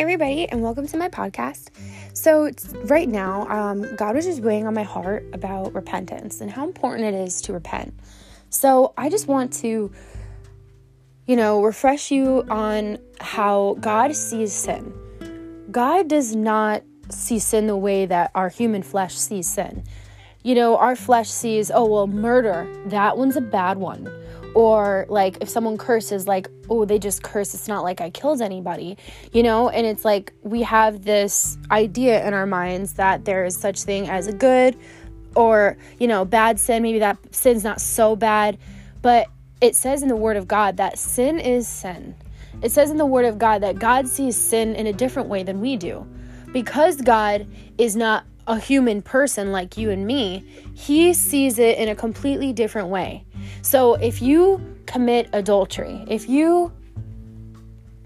Everybody, and welcome to my podcast. So, right now, um, God was just weighing on my heart about repentance and how important it is to repent. So, I just want to, you know, refresh you on how God sees sin. God does not see sin the way that our human flesh sees sin. You know, our flesh sees, oh, well, murder, that one's a bad one or like if someone curses like oh they just curse it's not like i killed anybody you know? And it's like we have this idea in our minds that there is such thing as a good or you know bad sin. Maybe that sin's not so bad but it says in the word of god that sin is sin. It says in the word of god that god sees sin in a different way than we do. Because god is not a human person like you and me, he sees it in a completely different way. So if you commit adultery, if you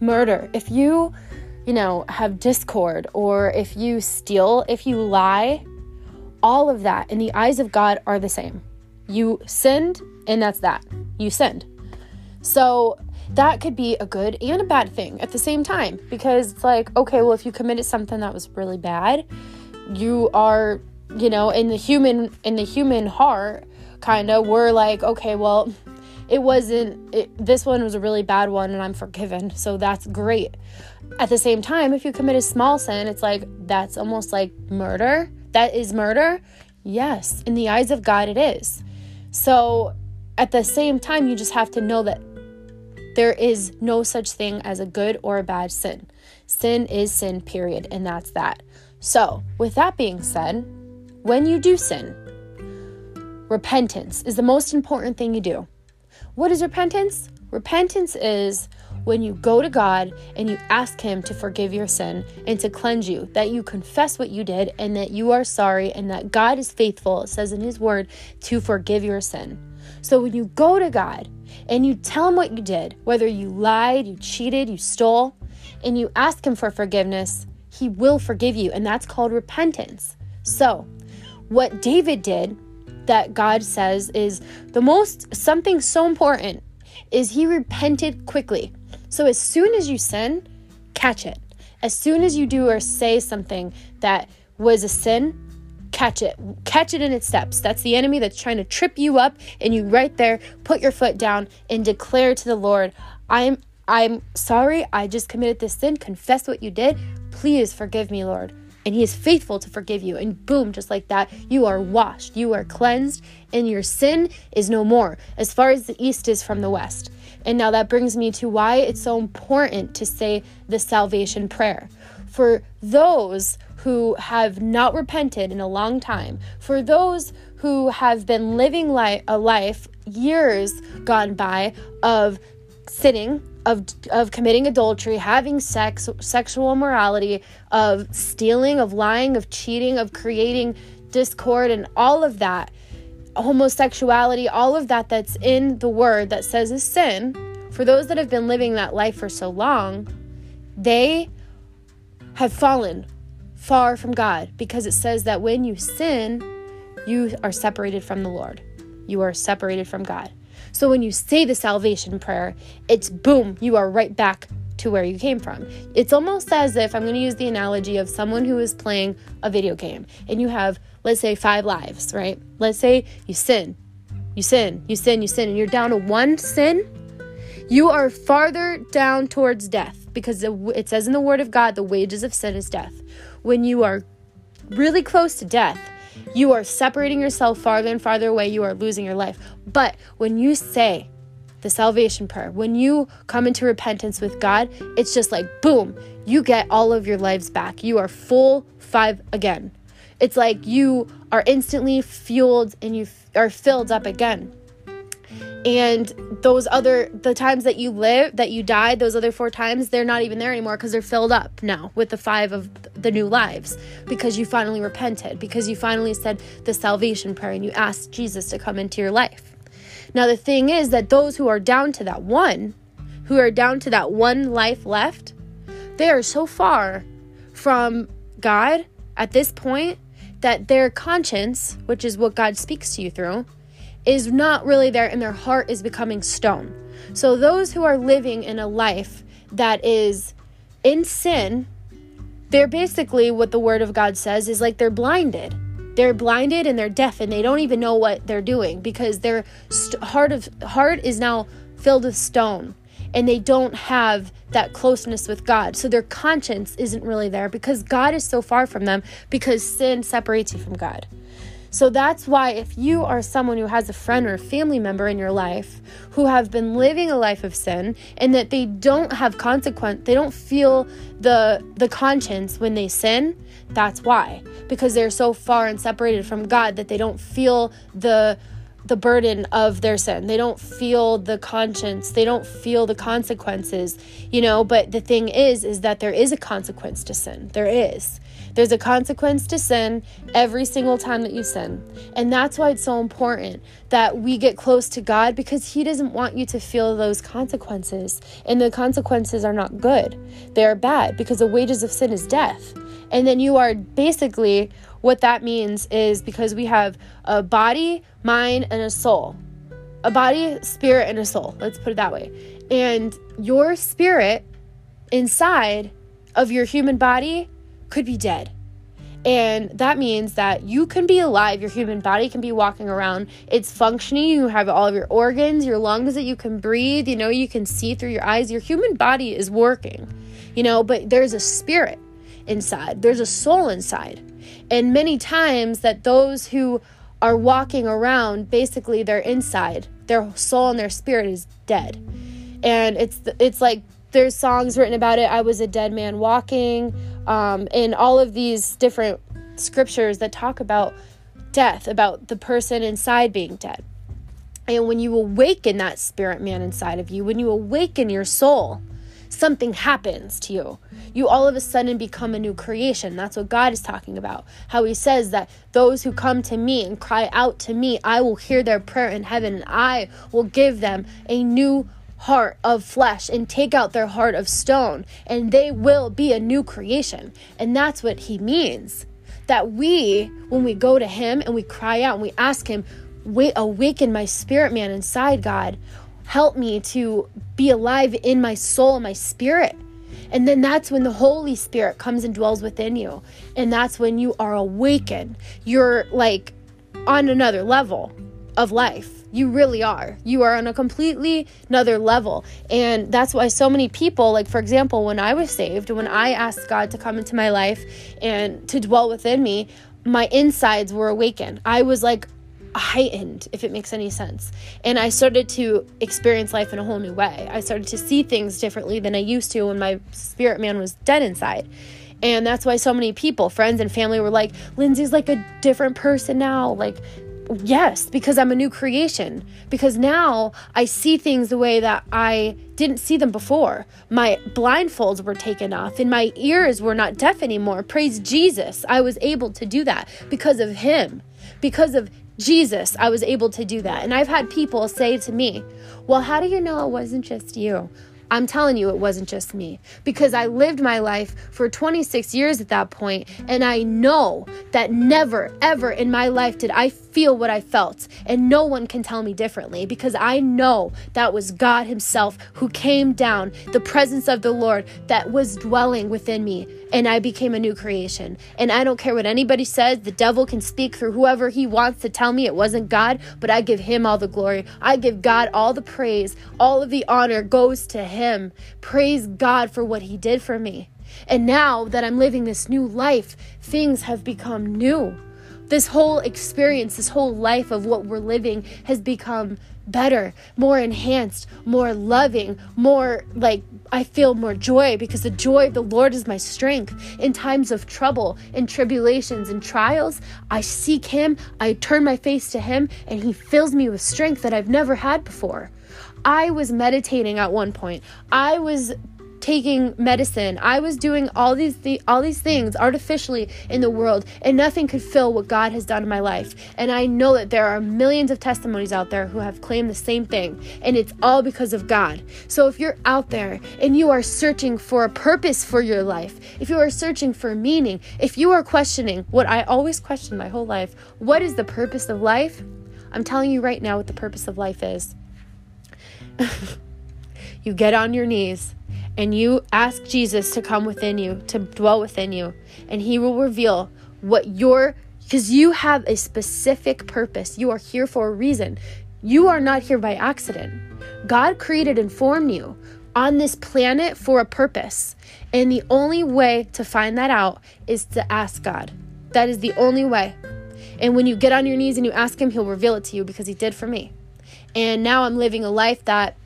murder, if you, you know, have discord, or if you steal, if you lie, all of that in the eyes of God are the same. You sinned, and that's that. You sinned. So that could be a good and a bad thing at the same time because it's like, okay, well, if you committed something that was really bad, you are, you know, in the human in the human heart, kind of we're like, okay, well, it wasn't it, this one was a really bad one and I'm forgiven. So that's great. At the same time, if you commit a small sin, it's like that's almost like murder. That is murder. Yes, in the eyes of God it is. So at the same time, you just have to know that there is no such thing as a good or a bad sin. Sin is sin, period, and that's that. So, with that being said, when you do sin, repentance is the most important thing you do. What is repentance? Repentance is when you go to God and you ask Him to forgive your sin and to cleanse you, that you confess what you did and that you are sorry and that God is faithful, it says in His Word, to forgive your sin. So when you go to God and you tell Him what you did, whether you lied, you cheated, you stole, and you ask Him for forgiveness, he will forgive you, and that's called repentance. So, what David did that God says is the most something so important is he repented quickly. So, as soon as you sin, catch it. As soon as you do or say something that was a sin, catch it. Catch it in its steps. That's the enemy that's trying to trip you up, and you right there put your foot down and declare to the Lord, I'm I'm sorry, I just committed this sin. Confess what you did. Please forgive me, Lord. And He is faithful to forgive you. And boom, just like that, you are washed, you are cleansed, and your sin is no more, as far as the east is from the west. And now that brings me to why it's so important to say the salvation prayer. For those who have not repented in a long time, for those who have been living li- a life years gone by of sinning, of of committing adultery, having sex, sexual immorality, of stealing, of lying, of cheating, of creating discord and all of that. Homosexuality, all of that that's in the word that says is sin. For those that have been living that life for so long, they have fallen far from God because it says that when you sin, you are separated from the Lord. You are separated from God. So when you say the salvation prayer, it's boom, you are right back to where you came from. It's almost as if I'm going to use the analogy of someone who is playing a video game and you have, let's say, five lives, right? Let's say you sin, you sin, you sin, you sin, and you're down to one sin. You are farther down towards death because it says in the Word of God, the wages of sin is death. When you are really close to death, you are separating yourself farther and farther away. You are losing your life. But when you say the salvation prayer, when you come into repentance with God, it's just like boom, you get all of your lives back. You are full five again. It's like you are instantly fueled and you are filled up again and those other the times that you live that you died those other four times they're not even there anymore because they're filled up now with the five of the new lives because you finally repented because you finally said the salvation prayer and you asked jesus to come into your life. Now the thing is that those who are down to that one who are down to that one life left they are so far from god at this point that their conscience which is what god speaks to you through is not really there and their heart is becoming stone. So, those who are living in a life that is in sin, they're basically what the word of God says is like they're blinded. They're blinded and they're deaf and they don't even know what they're doing because their st- heart of heart is now filled with stone and they don't have that closeness with God. So their conscience isn't really there because God is so far from them because sin separates you from God. So that's why if you are someone who has a friend or a family member in your life who have been living a life of sin and that they don't have consequence, they don't feel the the conscience when they sin, that's why. Because they're so far and separated from God that they don't feel the the burden of their sin. They don't feel the conscience. They don't feel the consequences, you know, but the thing is is that there is a consequence to sin. There is. There's a consequence to sin every single time that you sin. And that's why it's so important that we get close to God because He doesn't want you to feel those consequences. And the consequences are not good, they are bad because the wages of sin is death. And then you are basically what that means is because we have a body, mind, and a soul. A body, spirit, and a soul. Let's put it that way. And your spirit inside of your human body could be dead. And that means that you can be alive, your human body can be walking around, it's functioning, you have all of your organs, your lungs that you can breathe, you know, you can see through your eyes, your human body is working, you know, but there's a spirit inside, there's a soul inside. And many times that those who are walking around, basically their inside, their soul and their spirit is dead. And it's it's like there's songs written about it. I was a dead man walking, um, and all of these different scriptures that talk about death, about the person inside being dead. And when you awaken that spirit man inside of you, when you awaken your soul, something happens to you. You all of a sudden become a new creation. That's what God is talking about. How He says that those who come to me and cry out to me, I will hear their prayer in heaven and I will give them a new heart of flesh and take out their heart of stone, and they will be a new creation. And that's what He means. That we, when we go to Him and we cry out and we ask Him, awaken my spirit man inside, God help me to be alive in my soul my spirit. And then that's when the Holy Spirit comes and dwells within you. And that's when you are awakened. You're like on another level of life. You really are. You are on a completely another level. And that's why so many people, like for example, when I was saved, when I asked God to come into my life and to dwell within me, my insides were awakened. I was like heightened, if it makes any sense. And I started to experience life in a whole new way. I started to see things differently than I used to when my spirit man was dead inside. And that's why so many people, friends and family, were like, Lindsey's like a different person now. Like, yes, because I'm a new creation. Because now I see things the way that I didn't see them before. My blindfolds were taken off and my ears were not deaf anymore. Praise Jesus. I was able to do that because of Him, because of Jesus, I was able to do that. And I've had people say to me, Well, how do you know it wasn't just you? I'm telling you, it wasn't just me because I lived my life for 26 years at that point, and I know that never, ever in my life did I feel what I felt, and no one can tell me differently because I know that was God Himself who came down, the presence of the Lord that was dwelling within me, and I became a new creation. And I don't care what anybody says, the devil can speak through whoever he wants to tell me it wasn't God, but I give Him all the glory. I give God all the praise, all of the honor goes to Him. Praise God for what He did for me. And now that I'm living this new life, things have become new. This whole experience, this whole life of what we're living has become better, more enhanced, more loving, more like I feel more joy because the joy of the Lord is my strength. In times of trouble, in tribulations, and trials, I seek Him, I turn my face to Him, and He fills me with strength that I've never had before. I was meditating at one point. I was taking medicine. I was doing all these th- all these things artificially in the world and nothing could fill what God has done in my life. And I know that there are millions of testimonies out there who have claimed the same thing and it's all because of God. So if you're out there and you are searching for a purpose for your life, if you are searching for meaning, if you are questioning what I always question my whole life, what is the purpose of life? I'm telling you right now what the purpose of life is. you get on your knees and you ask Jesus to come within you, to dwell within you, and He will reveal what your because you have a specific purpose. You are here for a reason. You are not here by accident. God created and formed you on this planet for a purpose. And the only way to find that out is to ask God. That is the only way. And when you get on your knees and you ask Him, He'll reveal it to you because He did for me. And now I'm living a life that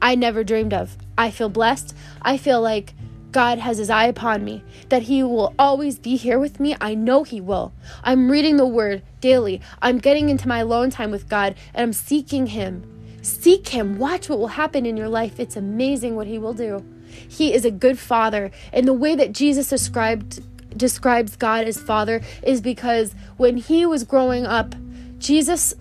I never dreamed of. I feel blessed. I feel like God has his eye upon me, that he will always be here with me. I know he will. I'm reading the word daily. I'm getting into my alone time with God and I'm seeking him. Seek him. Watch what will happen in your life. It's amazing what he will do. He is a good father. And the way that Jesus described describes God as father is because when he was growing up, Jesus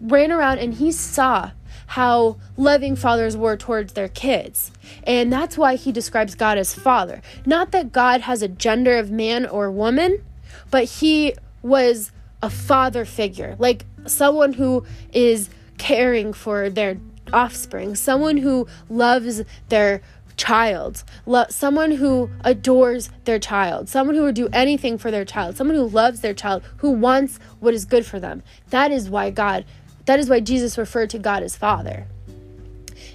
ran around and he saw how loving fathers were towards their kids. And that's why he describes God as father. Not that God has a gender of man or woman, but he was a father figure, like someone who is caring for their offspring, someone who loves their child, lo- someone who adores their child, someone who would do anything for their child, someone who loves their child, who wants what is good for them. That is why God that is why Jesus referred to God as Father.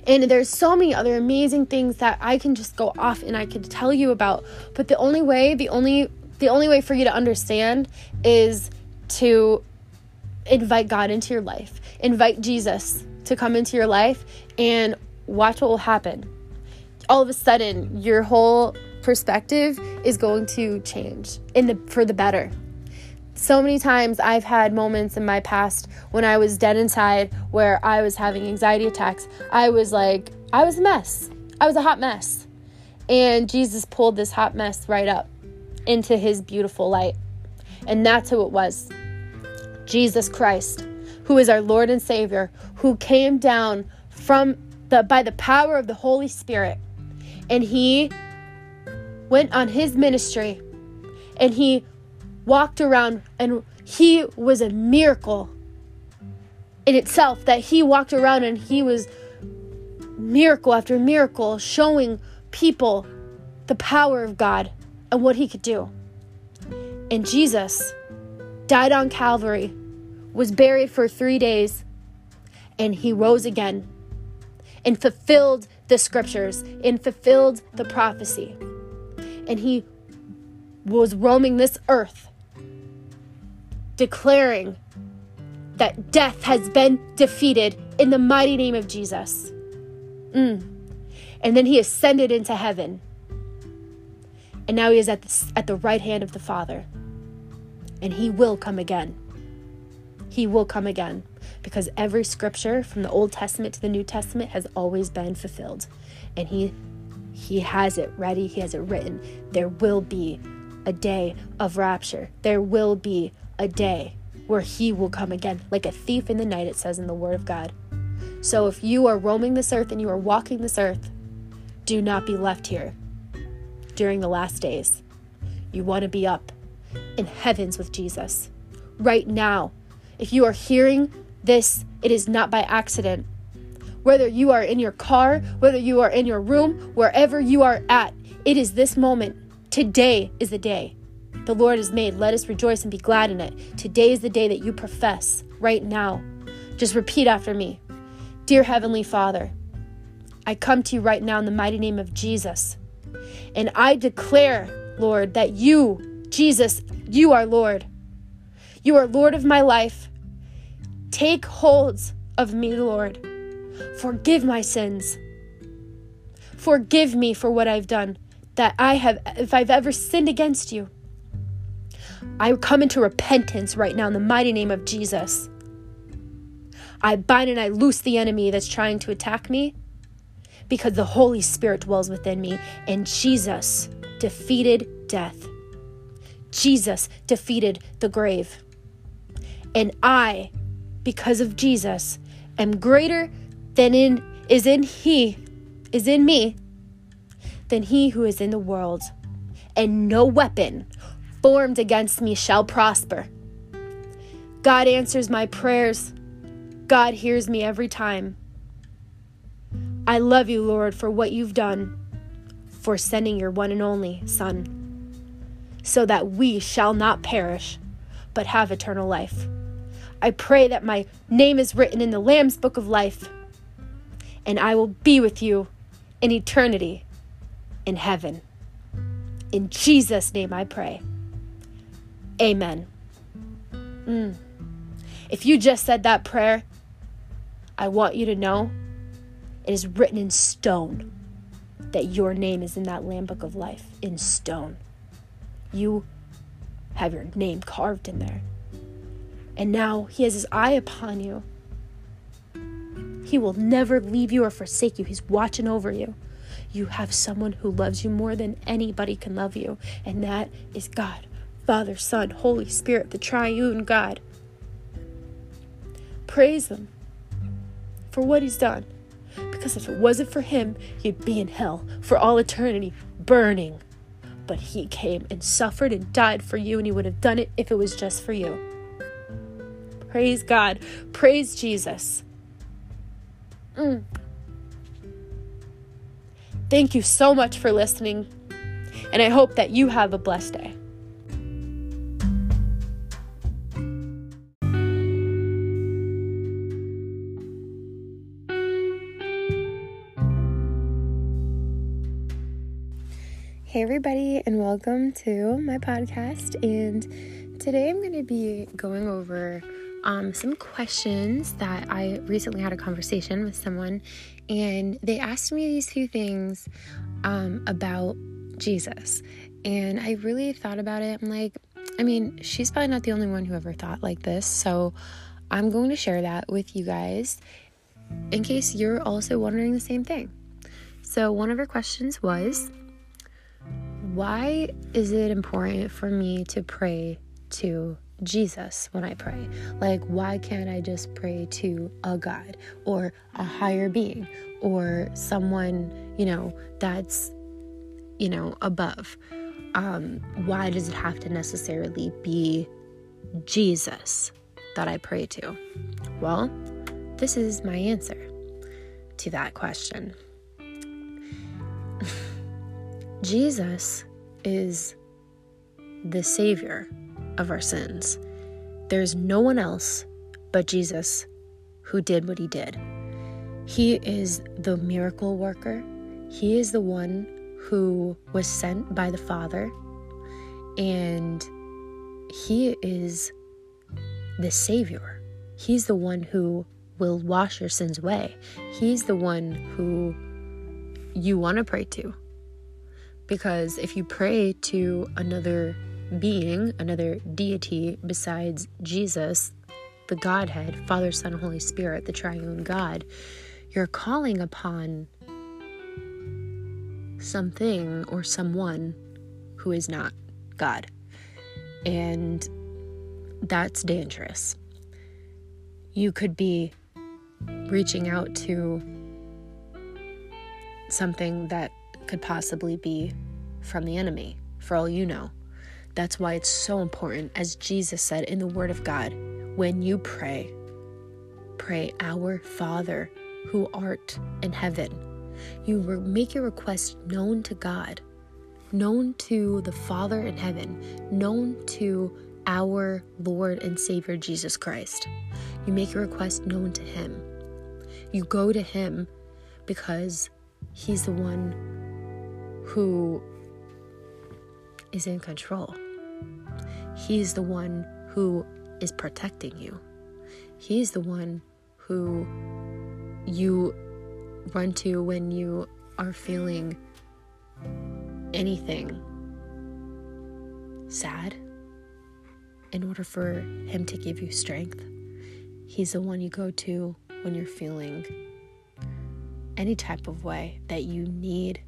And there's so many other amazing things that I can just go off and I could tell you about. But the only way, the only the only way for you to understand is to invite God into your life. Invite Jesus to come into your life and watch what will happen. All of a sudden, your whole perspective is going to change in the for the better so many times I've had moments in my past when I was dead inside where I was having anxiety attacks. I was like, I was a mess. I was a hot mess. And Jesus pulled this hot mess right up into his beautiful light. And that's who it was Jesus Christ, who is our Lord and Savior, who came down from the by the power of the Holy Spirit. And he went on his ministry and he walked around and he was a miracle in itself that he walked around and he was miracle after miracle showing people the power of God and what he could do. And Jesus died on Calvary, was buried for 3 days, and he rose again and fulfilled the scriptures and fulfilled the prophecy. And he was roaming this earth declaring that death has been defeated in the mighty name of Jesus. Mm. And then he ascended into heaven. And now he is at the, at the right hand of the Father. And he will come again. He will come again because every scripture from the Old Testament to the New Testament has always been fulfilled. And he he has it ready, he has it written. There will be a day of rapture. There will be a day where he will come again, like a thief in the night, it says in the Word of God. So if you are roaming this earth and you are walking this earth, do not be left here during the last days. You want to be up in heavens with Jesus right now. If you are hearing this, it is not by accident. Whether you are in your car, whether you are in your room, wherever you are at, it is this moment. Today is the day the Lord is made. Let us rejoice and be glad in it. Today is the day that you profess right now. Just repeat after me Dear Heavenly Father, I come to you right now in the mighty name of Jesus. And I declare, Lord, that you, Jesus, you are Lord. You are Lord of my life. Take holds of me, Lord. Forgive my sins. Forgive me for what I've done, that I have, if I've ever sinned against you. I come into repentance right now in the mighty name of Jesus. I bind and I loose the enemy that's trying to attack me because the Holy Spirit dwells within me and Jesus defeated death. Jesus defeated the grave. And I, because of Jesus, am greater than in is in he is in me than he who is in the world. And no weapon formed against me shall prosper. God answers my prayers. God hears me every time. I love you, Lord, for what you've done. for sending your one and only Son, so that we shall not perish, but have eternal life. I pray that my name is written in the Lamb's book of life, and I will be with you in eternity in heaven. In Jesus' name I pray. Amen. Mm. If you just said that prayer, I want you to know it is written in stone that your name is in that Lamb Book of Life in stone. You have your name carved in there. And now he has his eye upon you. He will never leave you or forsake you. He's watching over you. You have someone who loves you more than anybody can love you, and that is God, Father, Son, Holy Spirit, the triune God. Praise Him for what He's done. Because if it wasn't for Him, you'd be in hell for all eternity, burning. But He came and suffered and died for you, and He would have done it if it was just for you. Praise God. Praise Jesus. Mm. Thank you so much for listening, and I hope that you have a blessed day. Everybody, and welcome to my podcast. And today I'm going to be going over um, some questions that I recently had a conversation with someone, and they asked me these few things um, about Jesus. And I really thought about it. I'm like, I mean, she's probably not the only one who ever thought like this. So I'm going to share that with you guys in case you're also wondering the same thing. So, one of her questions was, Why is it important for me to pray to Jesus when I pray. Like, why can't I just pray to a God or a higher being or someone, you know, that's, you know, above? Um, why does it have to necessarily be Jesus that I pray to? Well, this is my answer to that question. Jesus is the Savior of our sins. There's no one else but Jesus who did what he did. He is the miracle worker, he is the one who was sent by the Father, and he is the Savior. He's the one who will wash your sins away. He's the one who you want to pray to. Because if you pray to another being, another deity besides Jesus, the Godhead, Father, Son, Holy Spirit, the triune God, you're calling upon something or someone who is not God. And that's dangerous. You could be reaching out to something that could possibly be from the enemy, for all you know. That's why it's so important, as Jesus said in the Word of God, when you pray, pray, Our Father who art in heaven. You make your request known to God, known to the Father in heaven, known to our Lord and Savior Jesus Christ. You make your request known to Him. You go to Him because He's the one who is in control. He's the one who is protecting you. He's the one who you run to when you are feeling anything sad in order for Him to give you strength. He's the one you go to when you're feeling any type of way that you need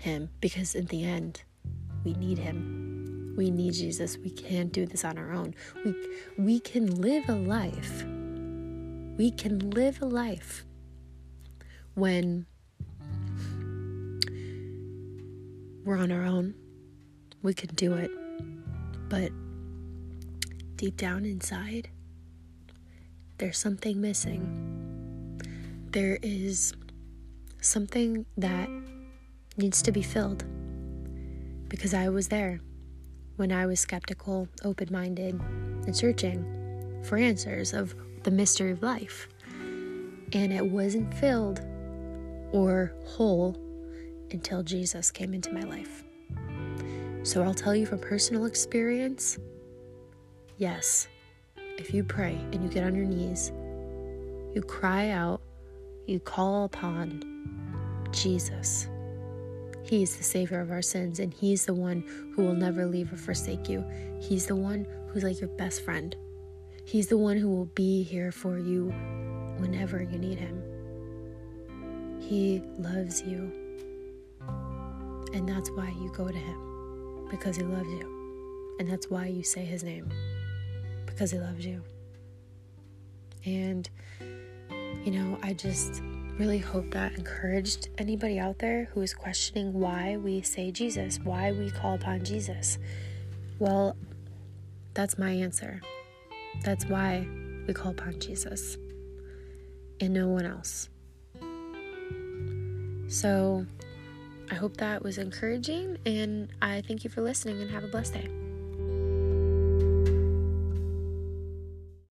Him because, in the end, we need Him. We need Jesus. We can't do this on our own. We, we can live a life. We can live a life when we're on our own. We can do it. But deep down inside, there's something missing. There is something that needs to be filled because I was there when I was skeptical, open minded, and searching for answers of the mystery of life. And it wasn't filled or whole until Jesus came into my life. So I'll tell you from personal experience yes, if you pray and you get on your knees, you cry out, you call upon Jesus. He's the Savior of our sins, and He's the one who will never leave or forsake you. He's the one who's like your best friend. He's the one who will be here for you whenever you need Him. He loves you. And that's why you go to Him, because He loves you. And that's why you say His name, because He loves you. And, you know, I just really hope that encouraged anybody out there who is questioning why we say Jesus, why we call upon Jesus. Well, that's my answer. That's why we call upon Jesus and no one else. So, I hope that was encouraging, and I thank you for listening and have a blessed day.